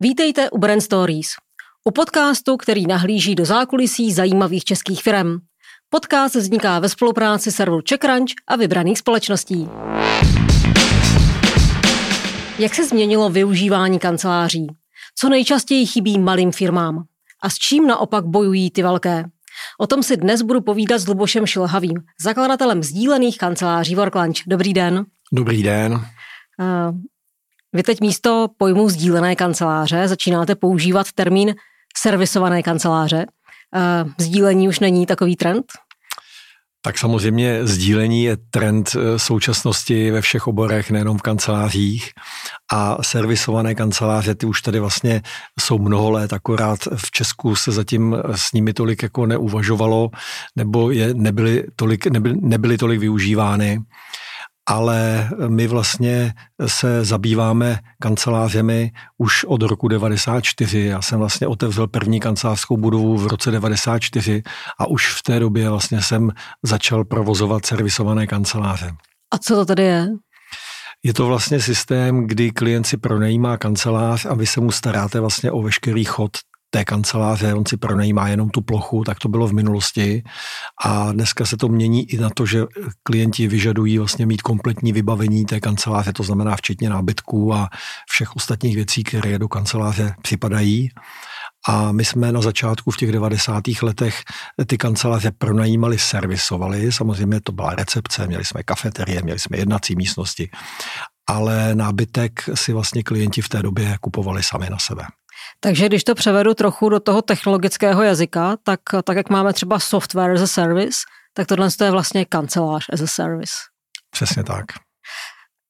Vítejte u Brand Stories, u podcastu, který nahlíží do zákulisí zajímavých českých firm. Podcast vzniká ve spolupráci serveru CheckRunch a vybraných společností. Jak se změnilo využívání kanceláří? Co nejčastěji chybí malým firmám? A s čím naopak bojují ty velké? O tom si dnes budu povídat s Lubošem Šilhavým, zakladatelem sdílených kanceláří Worklunch. Dobrý den. Dobrý den. Uh, vy teď místo pojmu sdílené kanceláře začínáte používat termín servisované kanceláře. Sdílení už není takový trend? Tak samozřejmě sdílení je trend eh, současnosti ve všech oborech, nejenom v kancelářích. A servisované kanceláře, ty už tady vlastně jsou mnoho let, akorát v Česku se zatím s nimi tolik jako neuvažovalo, nebo je nebyly tolik, nebyly, nebyly tolik využívány ale my vlastně se zabýváme kancelářemi už od roku 94. Já jsem vlastně otevřel první kancelářskou budovu v roce 94 a už v té době vlastně jsem začal provozovat servisované kanceláře. A co to tady je? Je to vlastně systém, kdy klient si pronajímá kancelář a vy se mu staráte vlastně o veškerý chod té kanceláře, on si pronajímá jenom tu plochu, tak to bylo v minulosti a dneska se to mění i na to, že klienti vyžadují vlastně mít kompletní vybavení té kanceláře, to znamená včetně nábytků a všech ostatních věcí, které do kanceláře připadají. A my jsme na začátku v těch 90. letech ty kanceláře pronajímali, servisovali. Samozřejmě to byla recepce, měli jsme kafeterie, měli jsme jednací místnosti, ale nábytek si vlastně klienti v té době kupovali sami na sebe. Takže když to převedu trochu do toho technologického jazyka, tak, tak jak máme třeba software as a service, tak tohle je vlastně kancelář as a service. Přesně tak.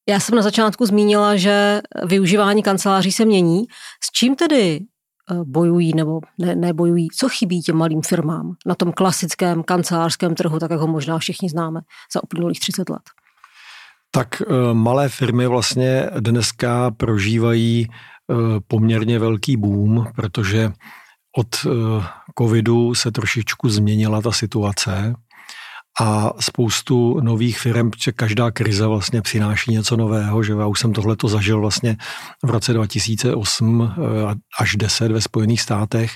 Já jsem na začátku zmínila, že využívání kanceláří se mění. S čím tedy eh, bojují nebo ne, nebojují? Co chybí těm malým firmám na tom klasickém kancelářském trhu, tak jak ho možná všichni známe za uplynulých 30 let? Tak eh, malé firmy vlastně dneska prožívají poměrně velký boom, protože od eh, covidu se trošičku změnila ta situace a spoustu nových firm, protože každá krize vlastně přináší něco nového, že já už jsem tohleto zažil vlastně v roce 2008 eh, až 10 ve Spojených státech,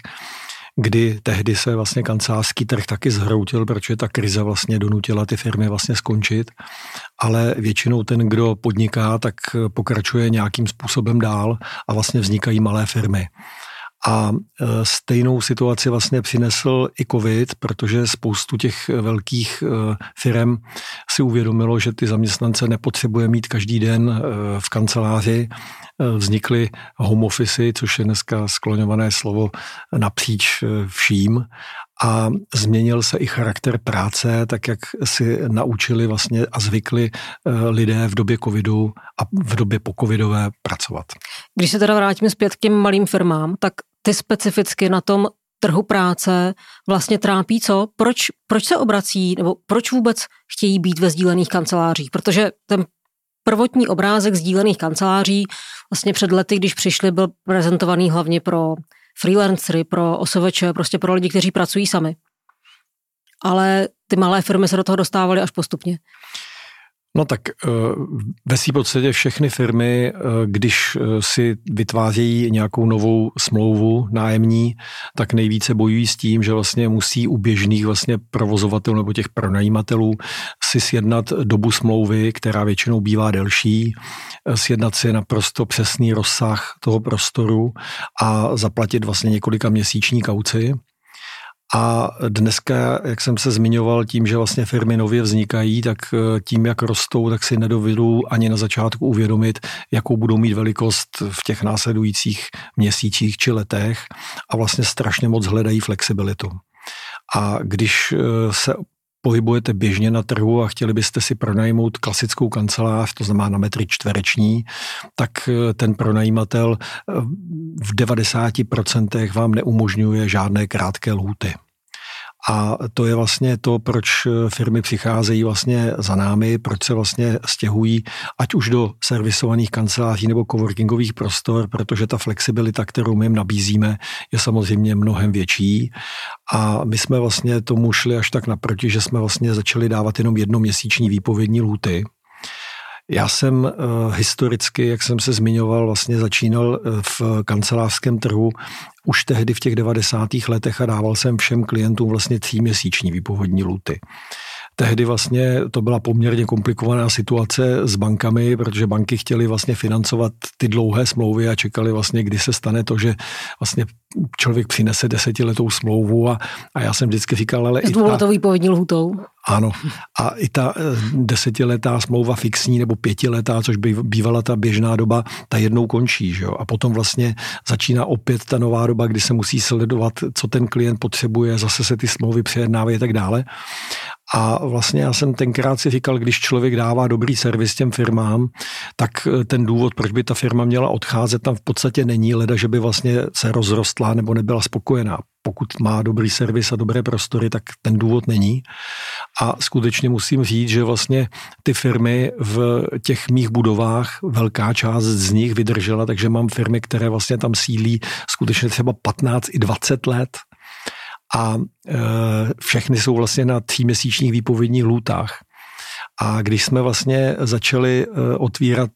kdy tehdy se vlastně kancelářský trh taky zhroutil, protože ta krize vlastně donutila ty firmy vlastně skončit, ale většinou ten, kdo podniká, tak pokračuje nějakým způsobem dál a vlastně vznikají malé firmy. A e, stejnou situaci vlastně přinesl i covid, protože spoustu těch velkých e, firm si uvědomilo, že ty zaměstnance nepotřebuje mít každý den e, v kanceláři. Vznikly home office, což je dneska skloňované slovo napříč vším a změnil se i charakter práce, tak jak si naučili vlastně a zvykli lidé v době covidu a v době pocovidové pracovat. Když se teda vrátíme zpět k těm malým firmám, tak ty specificky na tom trhu práce vlastně trápí co? Proč, proč se obrací, nebo proč vůbec chtějí být ve sdílených kancelářích? Protože ten prvotní obrázek sdílených kanceláří vlastně před lety, když přišli, byl prezentovaný hlavně pro freelancery, pro osoveče, prostě pro lidi, kteří pracují sami. Ale ty malé firmy se do toho dostávaly až postupně. No tak eh, ve svým podstatě všechny firmy, eh, když eh, si vytvářejí nějakou novou smlouvu nájemní, tak nejvíce bojují s tím, že vlastně musí u běžných vlastně provozovatelů nebo těch pronajímatelů si sjednat dobu smlouvy, která většinou bývá delší, sjednat si naprosto přesný rozsah toho prostoru a zaplatit vlastně několika měsíční kauci. A dneska, jak jsem se zmiňoval, tím, že vlastně firmy nově vznikají, tak eh, tím, jak rostou, tak si nedovedu ani na začátku uvědomit, jakou budou mít velikost v těch následujících měsících či letech a vlastně strašně moc hledají flexibilitu. A když eh, se pohybujete běžně na trhu a chtěli byste si pronajmout klasickou kancelář, to znamená na metry čtvereční, tak eh, ten pronajímatel v 90% vám neumožňuje žádné krátké lhuty. A to je vlastně to, proč firmy přicházejí vlastně za námi, proč se vlastně stěhují, ať už do servisovaných kanceláří nebo coworkingových prostor, protože ta flexibilita, kterou my jim nabízíme, je samozřejmě mnohem větší. A my jsme vlastně tomu šli až tak naproti, že jsme vlastně začali dávat jenom jednoměsíční výpovědní lhuty, Já jsem uh, historicky, jak jsem se zmiňoval, vlastně začínal v kancelářském trhu už tehdy v těch 90. letech a dával jsem všem klientům vlastně tříměsíční výpovědní luty. Tehdy vlastně to byla poměrně komplikovaná situace s bankami, protože banky chtěly vlastně financovat ty dlouhé smlouvy a čekali vlastně, kdy se stane to, že vlastně člověk přinese desetiletou smlouvu a, a já jsem vždycky říkal, ale... S dvouletou výpovědní lhutou. Ano. A i ta eh, desetiletá smlouva fixní nebo pětiletá, což by bývala ta běžná doba, ta jednou končí. Že jo? A potom vlastně začíná opět ta nová doba, kdy se musí sledovat, co ten klient potřebuje, zase se ty smlouvy přejednávají a tak dále. A vlastně já jsem tenkrát si říkal, když člověk dává dobrý servis těm firmám, tak eh, ten důvod, proč by ta firma měla odcházet, tam v podstatě není, leda, že by vlastně se rozrostla nebo nebyla spokojená. Pokud má dobrý servis a dobré prostory, tak ten důvod není. A skutečně musím říct, že vlastně ty firmy v těch mých budovách, velká část z nich vydržela, takže mám firmy, které vlastně tam sílí skutečně třeba 15 i 20 let a e, všechny jsou vlastně na tříměsíčních výpovědních lůtách. A když jsme vlastně začali e, otvírat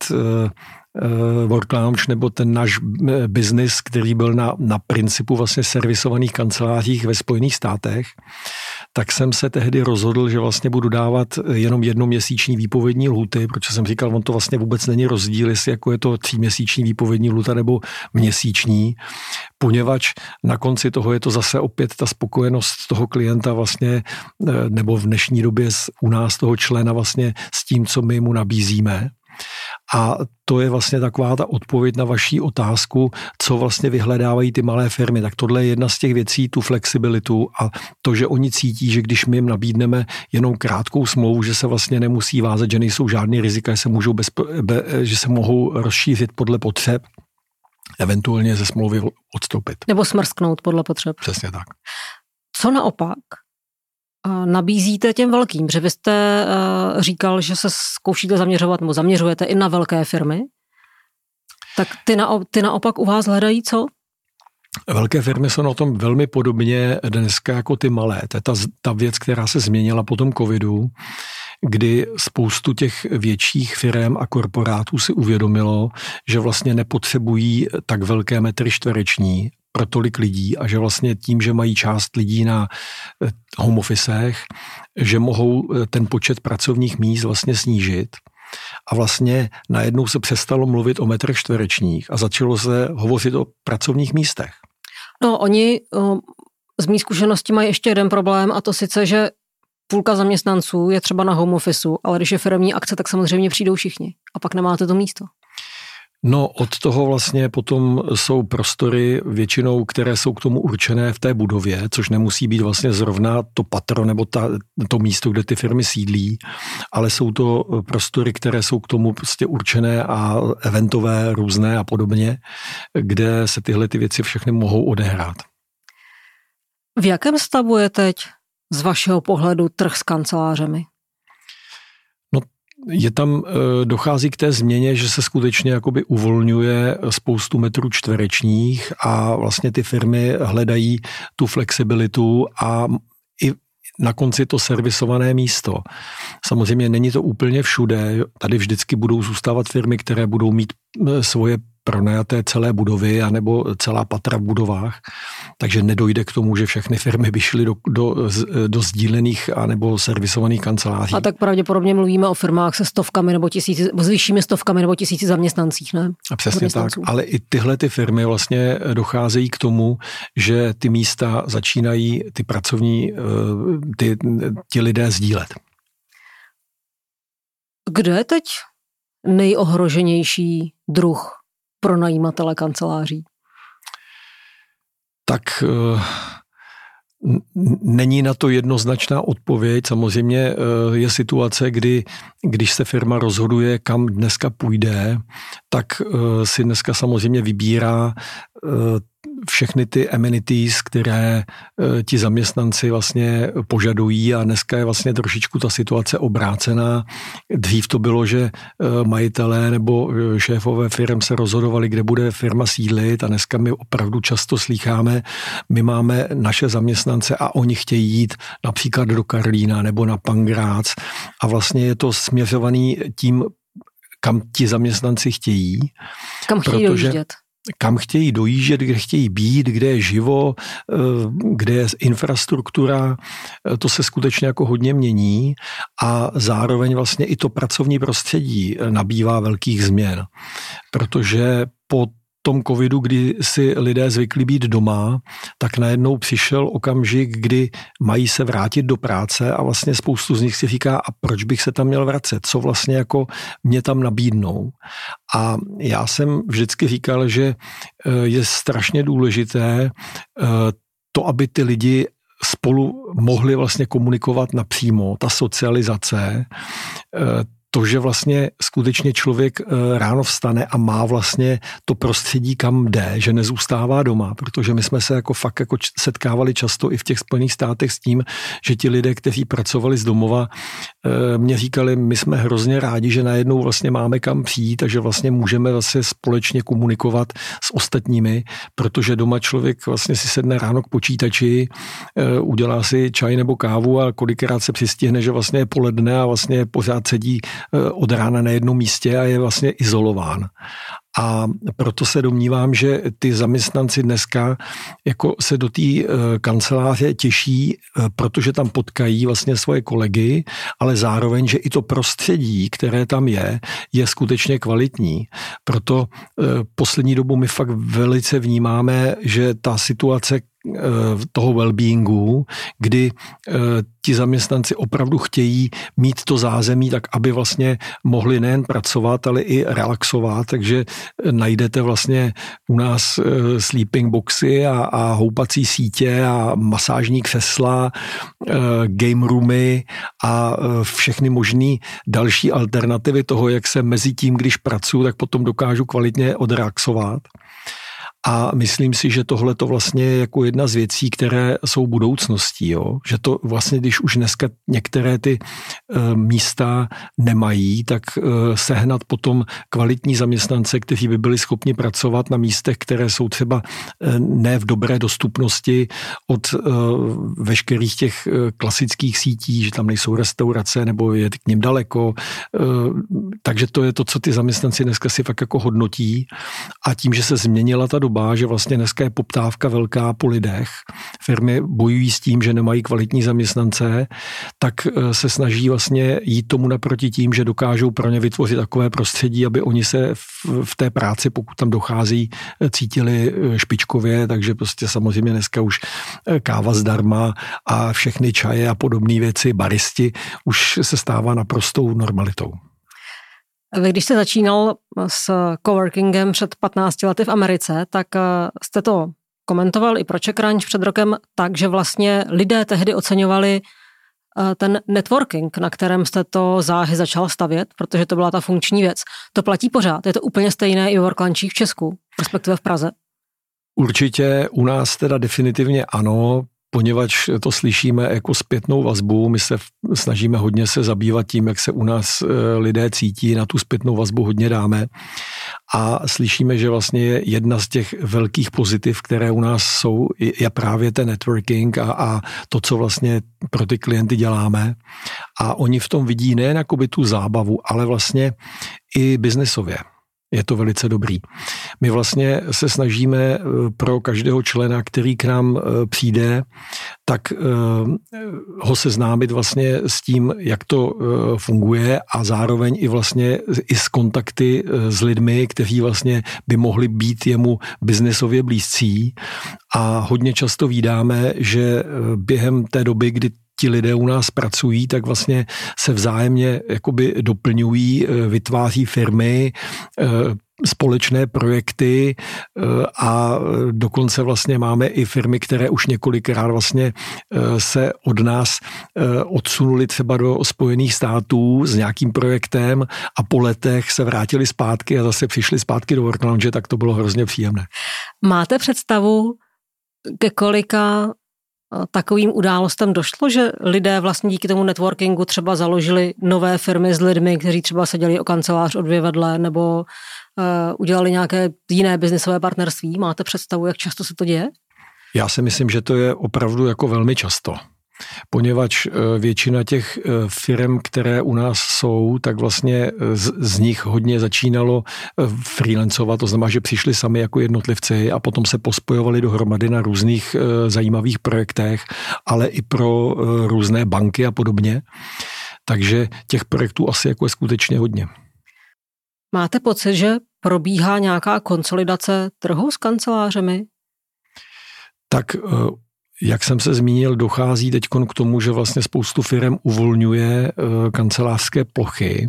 e, Work Lounge nebo ten náš biznis, který byl na, na principu vlastně servisovaných kancelářích ve Spojených státech, tak jsem se tehdy rozhodl, že vlastně budu dávat jenom jednoměsíční výpovědní lhuty, protože jsem říkal, on to vlastně vůbec není rozdíl, jestli jako je to tříměsíční výpovědní lhuta nebo měsíční, poněvadž na konci toho je to zase opět ta spokojenost toho klienta vlastně, eh, nebo v dnešní době u nás toho člena vlastně s tím, co my mu nabízíme. A to je vlastně taková ta odpověď na vaší otázku, co vlastně vyhledávají ty malé firmy. Tak tohle je jedna z těch věcí, tu flexibilitu a to, že oni cítí, že když my jim nabídneme jenom krátkou smlouvu, že se vlastně nemusí vázat, že nejsou žádné rizika, že se, můžou bez, be, že se mohou rozšířit podle potřeb, eventuálně ze smlouvy odstoupit. Nebo smrsknout podle potřeb. Přesně tak. Co naopak? Nabízíte těm velkým? Protože vy jste uh, říkal, že se zkoušíte zaměřovat nebo zaměřujete i na velké firmy. Tak ty, na, ty naopak u vás hledají co? Velké firmy jsou na tom velmi podobně dneska jako ty malé. To je ta, ta věc, která se změnila po tom covidu, kdy spoustu těch větších firm a korporátů si uvědomilo, že vlastně nepotřebují tak velké metry čtvereční pro tolik lidí a že vlastně tím, že mají část lidí na eh, home officech, že mohou eh, ten počet pracovních míst vlastně snížit. A vlastně najednou se přestalo mluvit o metrech čtverečních a začalo se hovořit o pracovních místech. No, oni z mých zkušeností mají ještě jeden problém a to sice, že půlka zaměstnanců je třeba na home officeu, ale když je firmní akce, tak samozřejmě přijdou všichni a pak nemáte to místo. No od toho vlastně potom jsou prostory většinou, které jsou k tomu určené v té budově, což nemusí být vlastně zrovna to patro nebo ta, to místo, kde ty firmy sídlí, ale jsou to prostory, které jsou k tomu prostě určené a eventové, různé a podobně, kde se tyhle ty věci všechny mohou odehrát. V jakém stavu je teď z vašeho pohledu trh s kancelářemi? Je tam, eh, dochází k té změně, že se skutečně jakoby uvolňuje spoustu metrů čtverečních a vlastně ty firmy hledají tu flexibilitu a i na konci to servisované místo. Samozřejmě není to úplně všude. Tady vždycky budou zůstávat firmy, které budou mít eh, svoje pronajaté celé budovy anebo celá patra v budovách, takže nedojde k tomu, že všechny firmy by šly do, do, do sdílených anebo servisovaných kanceláří. A tak pravděpodobně mluvíme o firmách se stovkami nebo tisíci, s vyššími stovkami nebo tisíci zaměstnancích, ne? A přesně tak, ale i tyhle ty firmy vlastně docházejí k tomu, že ty místa začínají ty pracovní, eh, ty, ti lidé sdílet. Kdo je teď nejohroženější druh pro najímatele kanceláří? Tak eh, Není na to jednoznačná odpověď. Samozřejmě eh, je situace, kdy když se firma rozhoduje, kam dneska půjde, tak eh, si dneska samozřejmě vybírá všechny ty amenities, které e, ti zaměstnanci vlastně požadují a dneska je vlastně trošičku ta situace obrácená. Dřív to bylo, že e, majitelé nebo e, šéfové firm se rozhodovali, kde bude firma sídlit a dneska my opravdu často slýcháme, my máme naše zaměstnance a oni chtějí jít například do Karlína nebo na Pangrác a vlastně je to směřovaný tím kam ti zaměstnanci chtějí. Kam chtějí protože, dojíždět kam chtějí dojíždět, kde chtějí být, kde je živo, eh, kde je infrastruktura, eh, to se skutečně jako hodně mění a zároveň vlastně i to pracovní prostředí eh, nabývá velkých změn, protože po tom covidu, kdy si lidé zvykli být doma, tak najednou přišel okamžik, kdy mají se vrátit do práce a vlastně spoustu z nich si říká, a proč bych se tam měl vracet, co vlastně jako mě tam nabídnou. A já jsem vždycky říkal, že eh, je strašně důležité eh, to, aby ty lidi spolu mohli vlastně komunikovat napřímo, ta socializace, eh, to, že vlastně skutečně člověk eh, ráno vstane a má vlastně to prostředí, kam jde, že nezůstává doma, protože my jsme se jako fakt jako setkávali často i v těch Spojených státech s tím, že ti lidé, kteří pracovali z domova, eh, mě říkali, my jsme hrozně rádi, že najednou vlastně máme kam přijít a že vlastně můžeme vlastně společně komunikovat s ostatními, protože doma člověk vlastně si sedne ráno k počítači, eh, udělá si čaj nebo kávu a kolikrát se přistihne, že vlastně je poledne a vlastně pořád sedí od rána na jednom místě a je vlastně izolován. A proto se domnívám, že ty zaměstnanci dneska jako se do té eh, kanceláře těší, eh, protože tam potkají vlastně svoje kolegy, ale zároveň, že i to prostředí, které tam je, je skutečně kvalitní. Proto poslední dobu my fakt velice vnímáme, že ta situace Eh, toho well-beingu, kdy eh, ti zaměstnanci opravdu chtějí mít to zázemí tak, aby vlastně mohli nejen pracovat, ale i relaxovat, takže najdete vlastně u nás eh, sleeping boxy a, a houpací sítě a masážní křesla, game roomy a všechny možné další alternativy toho, jak se mezi tím, když pracuji, tak potom dokážu kvalitně odrelaxovat. A myslím si, že tohle to vlastně je jako jedna z věcí, které jsou budoucností. Jo? Že to vlastně, když už dneska některé ty e, místa nemají, tak e, sehnat potom kvalitní zaměstnance, kteří by byli schopni pracovat na místech, které jsou třeba e, ne v dobré dostupnosti od veškerých těch klasických sítí, že tam nejsou restaurace nebo je k ním daleko. Takže to je to, co ty zaměstnanci dneska si fakt jako hodnotí. A tím, že se změnila ta doba, doba, že vlastně dneska je poptávka velká po lidech. Firmy bojují s tím, že nemají kvalitní zaměstnance, tak eh, se snaží vlastně jít tomu naproti tím, že dokážou pro ně vytvořit takové prostředí, aby oni se v, té práci, pokud tam dochází, eh, cítili eh, špičkově, takže prostě samozřejmě dneska už káva zdarma a všechny čaje a podobné věci, baristi, už se stává naprostou normalitou. Vy, když jste začínal s coworkingem před 15 lety v Americe, tak eh, jste to komentoval i pro CheckRunch před rokem tak, že vlastně lidé tehdy oceňovali eh, ten networking, na kterém jste to záhy začal stavět, protože to byla ta funkční věc. To platí pořád. Je to úplně stejné i v Worklunchích v Česku, respektive v Praze. Určitě u nás teda definitivně ano, poněvadž to slyšíme jako zpětnou vazbu, my se snažíme hodně se zabývat tím, jak se u nás e, lidé cítí, na tu zpětnou vazbu hodně dáme. A slyšíme, že vlastně je jedna z těch velkých pozitiv, které u nás jsou, je právě ten networking a, a to, co vlastně pro ty klienty děláme. A oni v tom vidí nejen jakoby tu zábavu, ale vlastně i biznesově je to velice dobrý. My vlastně se snažíme eh, pro každého člena, který k nám eh, přijde, tak eh, ho seznámit vlastně s tím, jak to funguje a zároveň i vlastně i s kontakty s lidmi, kteří vlastně by mohli být jemu biznesově blízcí. A hodně často vídáme, že během té doby, kdy ti lidé u nás pracují, tak vlastně se vzájemně jakoby doplňují, eh, vytváří firmy, eh, společné projekty eh, a dokonce vlastně máme i firmy, které už několikrát vlastně se od nás odsunuli třeba do Spojených států s nějakým projektem a po letech se vrátili zpátky a zase přišli zpátky do Work Lounge, tak to bylo hrozně příjemné. Máte představu, ke kolika takovým událostem došlo, že lidé vlastně díky tomu networkingu třeba založili nové firmy s lidmi, kteří třeba seděli o kancelář o dvě vedle nebo uh, udělali nějaké jiné biznisové partnerství. Máte představu, jak často se to děje? Já si myslím, že to je opravdu jako velmi často. Poněvadž eh, většina těch eh, firm, které u nás jsou, tak vlastně z, z nich hodně začínalo freelancovat, to znamená, že přišli sami jako jednotlivci a potom se pospojovali dohromady na různých zajímavých projektech, ale i pro různé banky a podobně. Takže těch projektů asi jako je skutečně hodně. Máte pocit, že probíhá nějaká konsolidace trhu s kancelářemi? Tak eh, jak jsem se zmínil, dochází teď k tomu, že vlastně spoustu firm uvolňuje eh, kancelářské plochy.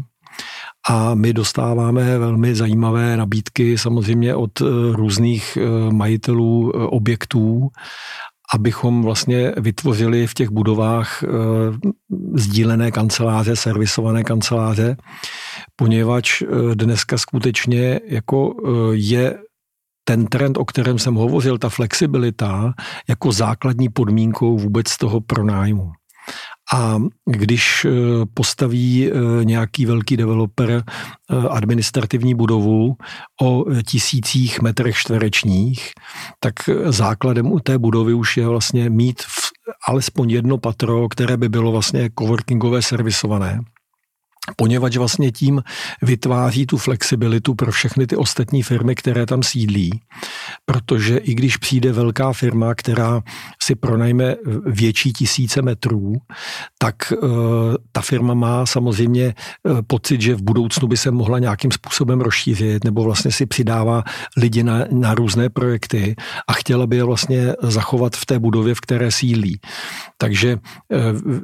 A my dostáváme velmi zajímavé nabídky samozřejmě od eh, různých majitelů objektů abychom vlastně vytvořili v těch budovách sdílené kanceláře, servisované kanceláře, poněvadž dneska skutečně jako je ten trend, o kterém jsem hovořil, ta flexibilita, jako základní podmínkou vůbec toho pronájmu. A když eh, postaví eh, nějaký velký developer eh, administrativní budovu o tisících metrech čtverečních, tak základem u té budovy už je vlastně mít alespoň jedno patro, které by bylo vlastně coworkingové servisované poněvadž vlastně tím vytváří tu flexibilitu pro všechny ty ostatní firmy, které tam sídlí. Protože i když přijde velká firma, která si pronajme větší tisíce metrů, tak uh, ta firma má samozřejmě uh, pocit, že v budoucnu by se mohla nějakým způsobem rozšířit, nebo vlastně si přidává lidi na, na různé projekty a chtěla by je vlastně zachovat v té budově, v které sídlí. Takže uh,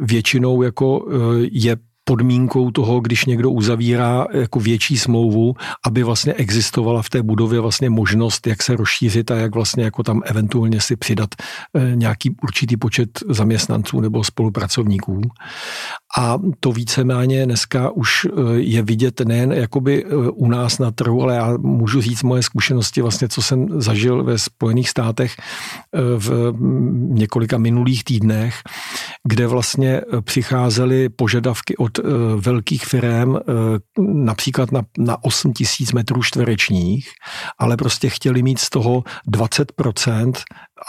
většinou jako je podmínkou toho, když někdo uzavírá jako větší smlouvu, aby vlastně existovala v té budově vlastně možnost, jak se rozšířit a jak vlastně jako tam eventuálně si přidat eh, nějaký určitý počet zaměstnanců nebo spolupracovníků. A to víceméně dneska už eh, je vidět nejen jakoby eh, u nás na trhu, ale já můžu říct moje zkušenosti vlastně, co jsem zažil ve Spojených státech v několika minulých týdnech, kde vlastně přicházely požadavky od od uh, velkých firm, uh, například na, na 8 tisíc metrů čtverečních, ale prostě chtěli mít z toho 20%,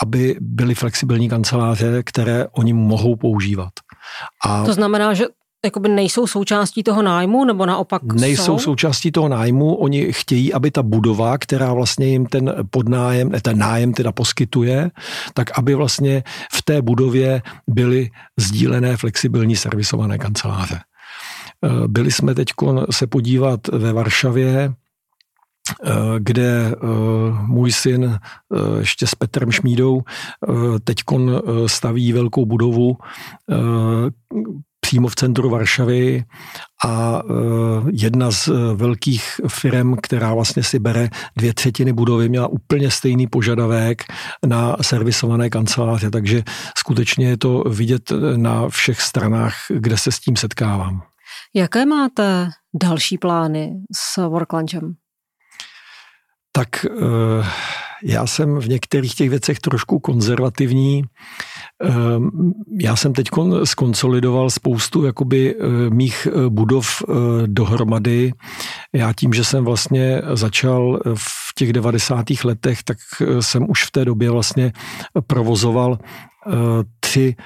aby byly flexibilní kanceláře, které oni mohou používat. A to znamená, že jakoby nejsou součástí toho nájmu, nebo naopak Nejsou jsou? součástí toho nájmu, oni chtějí, aby ta budova, která vlastně jim ten podnájem, ten nájem teda poskytuje, tak aby vlastně v té budově byly sdílené flexibilní servisované kanceláře. Eh, byli jsme teď se podívat ve Varšavě, eh, kde eh, můj syn ještě s Petrem Šmídou teď staví velkou budovu přímo v centru Varšavy a jedna z velkých firm, která vlastně si bere dvě třetiny budovy, měla úplně stejný požadavek na servisované kanceláře, takže skutečně je to vidět na všech stranách, kde se s tím setkávám. Jaké máte další plány s Worklunchem? Tak eh, já jsem v některých těch věcech trošku konzervativní. Eh, já jsem teď skonsolidoval spoustu jakoby eh, mých budov dohromady. Já tím, že jsem vlastně začal v těch 90. letech, tak jsem už v té době vlastně provozoval tři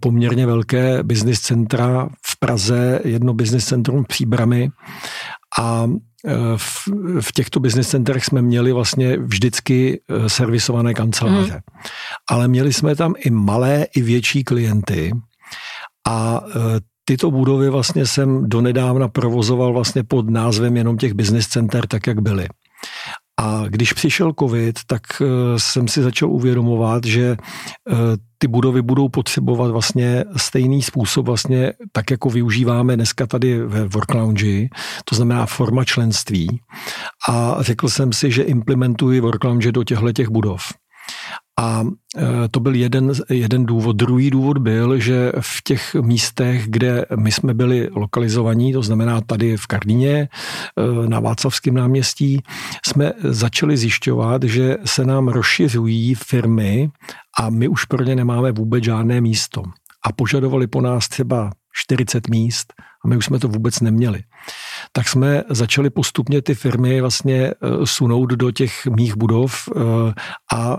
poměrně velké business centra v Praze, jedno business centrum v Příbrami a e, v, v těchto business centrech jsme měli vlastně vždycky e, servisované kanceláře. Hmm. Ale měli jsme tam i malé, i větší klienty a tyto budovy vlastně jsem donedávna provozoval vlastně pod názvem jenom těch business center, tak jak byly. A když přišel covid, tak jsem si začal uvědomovat, že ty budovy budou potřebovat vlastně stejný způsob, vlastně tak, jako využíváme dneska tady ve Work Lounge, to znamená forma členství. A řekl jsem si, že implementuji Work Lounge do těchto těch budov. A e, to byl jeden, jeden důvod. Druhý důvod byl, že v těch místech, kde my jsme byli lokalizovaní, to znamená tady v Karlíně, e, na Václavském náměstí, jsme začali zjišťovat, že se nám rozšiřují firmy a my už pro ně nemáme vůbec žádné místo. A požadovali po nás třeba 40 míst a my už jsme to vůbec neměli. Tak jsme začali postupně ty firmy vlastně e, sunout do těch mých budov a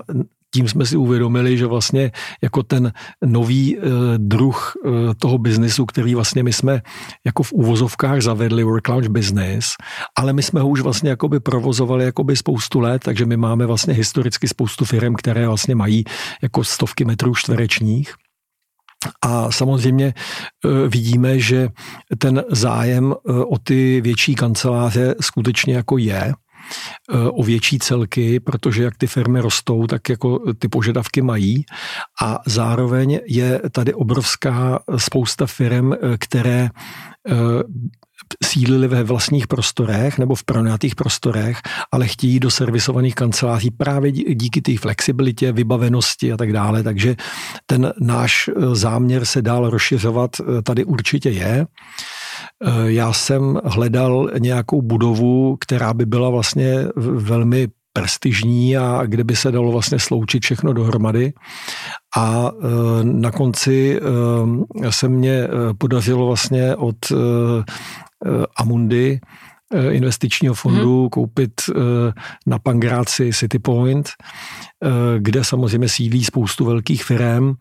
tím jsme si uvědomili, že vlastně jako ten nový uh, druh uh, toho biznisu, který vlastně my jsme jako v úvozovkách zavedli Work Lounge Business, ale my jsme ho už vlastně jakoby provozovali jakoby spoustu let, takže my máme vlastně historicky spoustu firm, které vlastně mají jako stovky metrů čtverečních. A samozřejmě e, vidíme, že ten zájem o ty větší kanceláře skutečně jako je o větší celky, protože jak ty firmy rostou, tak jako ty požadavky mají a zároveň je tady obrovská spousta firm, které sílili ve vlastních prostorech nebo v pronajatých prostorech, ale chtějí do servisovaných kanceláří právě díky té flexibilitě, vybavenosti a tak dále. Takže ten náš záměr se dál rozšiřovat tady určitě je. E, já jsem hledal nějakou budovu, která by byla vlastně velmi prestižní a kde by se dalo vlastně sloučit všechno dohromady. A na konci se mě podařilo vlastně od Eh, Amundi, eh, investičního fondu hmm. koupit eh, na Pangráci City Point, kde samozřejmě sídlí spoustu velkých firm,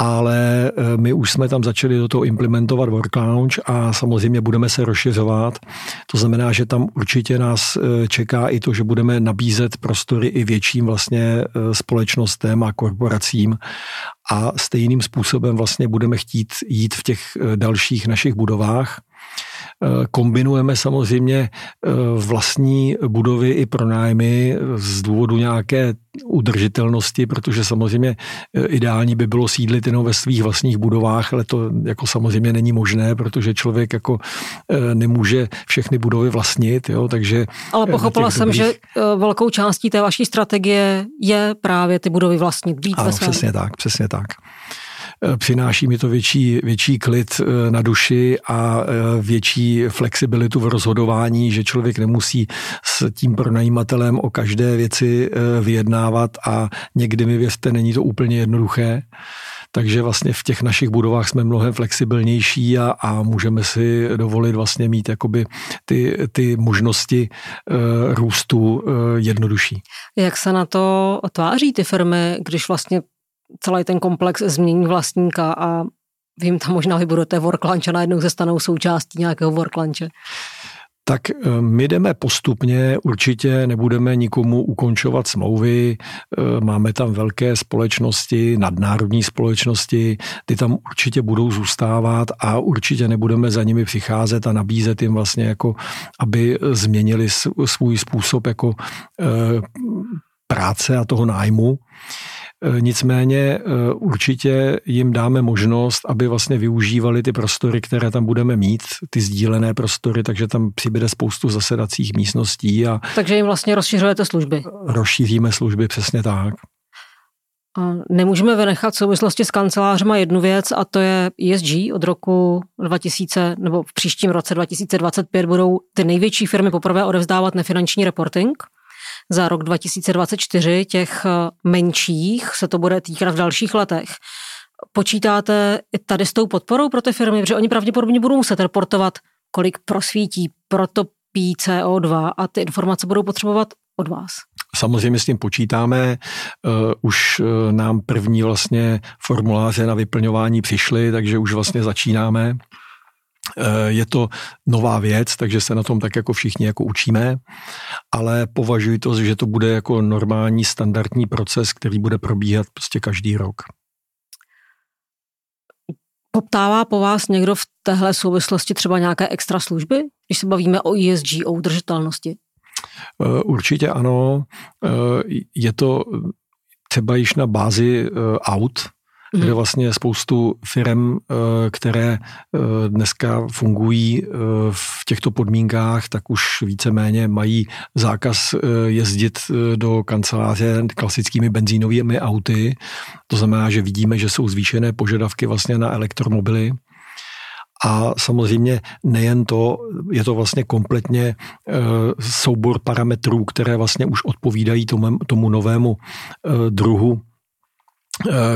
ale my už jsme tam začali do toho implementovat Work Lounge a samozřejmě budeme se rozšiřovat. To znamená, že tam určitě nás čeká i to, že budeme nabízet prostory i větším vlastně společnostem a korporacím a stejným způsobem vlastně budeme chtít jít v těch dalších našich budovách Eh, kombinujeme samozřejmě eh, vlastní budovy i pronájmy z důvodu nějaké udržitelnosti, protože samozřejmě eh, ideální by bylo sídlit jenom ve svých vlastních budovách, ale to jako samozřejmě není možné, protože člověk jako nemůže všechny budovy vlastnit, jo, takže... Ale pochopila jsem, dobrých... že velkou částí té vaší strategie je právě ty budovy vlastnit, být ano, ve svém. přesně tak, přesně tak. Eh, přináší mi to větší, větší klid eh, na duši a eh, větší flexibilitu v rozhodování, že člověk nemusí s tím pronajímatelem o každé věci vyjednávat a někdy mi věřte, není to úplně jednoduché. Takže vlastně v těch našich budovách jsme mnohem flexibilnější a, a můžeme si dovolit vlastně mít jakoby ty, ty možnosti e, růstu e, jednodušší. Jak se na to tváří ty firmy, když vlastně celý ten komplex změní vlastníka a vím, tam možná vybudete work lunch a najednou se stanou součástí nějakého work lunche. Tak eh, my jdeme postupně, určitě nebudeme nikomu ukončovat smlouvy, eh, máme tam velké společnosti, nadnárodní společnosti, ty tam určitě budou zůstávat a určitě nebudeme za nimi přicházet a nabízet jim vlastně jako, aby změnili svůj způsob jako eh, práce a toho nájmu. Eh, nicméně eh, určitě jim dáme možnost, aby vlastně využívali ty prostory, které tam budeme mít, ty sdílené prostory, takže tam přibude spoustu zasedacích místností. A takže jim vlastně rozšiřujete služby? Rozšíříme služby, přesně tak. Nemůžeme vynechat v souvislosti s kancelářema jednu věc a to je ESG od roku 2000 nebo v příštím roce 2025 budou ty největší firmy poprvé odevzdávat nefinanční reporting za rok 2024, těch eh, menších se to bude týkat v dalších letech. Počítáte i tady s tou podporou pro ty firmy, protože oni pravděpodobně budou muset reportovat, kolik prosvítí, protopí CO2 a ty informace budou potřebovat od vás. Samozřejmě s tím počítáme. Uh, už uh, nám první vlastně formuláře na vyplňování přišly, takže už vlastně začínáme. Eh, je to nová věc, takže se na tom tak jako všichni jako učíme, ale považuji to, že to bude jako normální standardní proces, který bude probíhat prostě každý rok. Poptává po vás někdo v téhle souvislosti třeba nějaké extra služby, když se bavíme o ESG, o udržitelnosti? Eh, určitě ano. Eh, je to třeba již na bázi aut, mm. kde vlastně je spoustu firm, eh, které eh, dneska fungují eh, v těchto podmínkách, tak už víceméně mají zákaz jezdit do kanceláře klasickými benzínovými auty. To znamená, že vidíme, že jsou zvýšené požadavky vlastně na elektromobily. A samozřejmě nejen to, je to vlastně kompletně soubor parametrů, které vlastně už odpovídají tomu, tomu novému druhu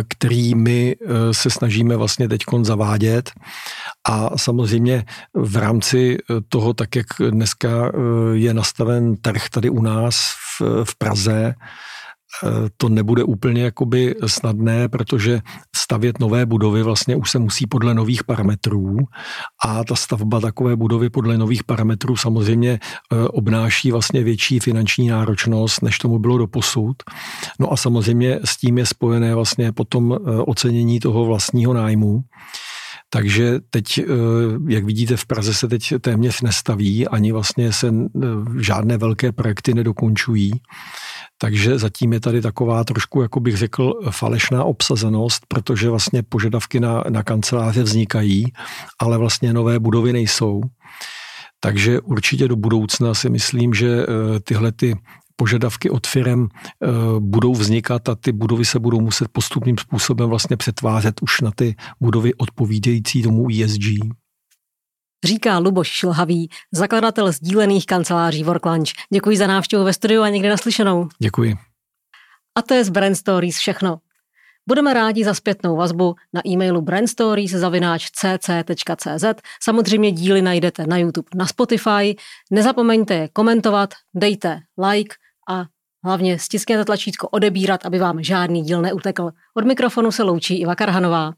který my eh, se snažíme vlastně teď zavádět. A samozřejmě v rámci eh, toho, tak jak dneska je nastaven trh tady u nás v, v Praze, to nebude úplně jakoby snadné, protože stavět nové budovy vlastně už se musí podle nových parametrů a ta stavba takové budovy podle nových parametrů samozřejmě eh, obnáší vlastně větší finanční náročnost, než tomu bylo do posud. No a samozřejmě s tím je spojené vlastně potom ocenění toho vlastního nájmu. Takže teď, eh, jak vidíte, v Praze se teď téměř nestaví, ani vlastně se eh, žádné velké projekty nedokončují. Takže zatím je tady taková trošku, jako bych řekl, falešná obsazenost, protože vlastně požadavky na, na kanceláře vznikají, ale vlastně nové budovy nejsou. Takže určitě do budoucna si myslím, že eh, tyhle ty požadavky od firm eh, budou vznikat a ty budovy se budou muset postupným způsobem vlastně přetvářet už na ty budovy odpovídající tomu ESG. Říká Luboš Šilhavý, zakladatel sdílených kanceláří Worklunch. Děkuji za návštěvu ve studiu a někde naslyšenou. Děkuji. A to je z Brand Stories všechno. Budeme rádi za zpětnou vazbu na e-mailu brandstories.cc.cz. Samozřejmě díly najdete na YouTube, na Spotify. Nezapomeňte je komentovat, dejte like a hlavně stiskněte tlačítko odebírat, aby vám žádný díl neutekl. Od mikrofonu se loučí Iva Karhanová.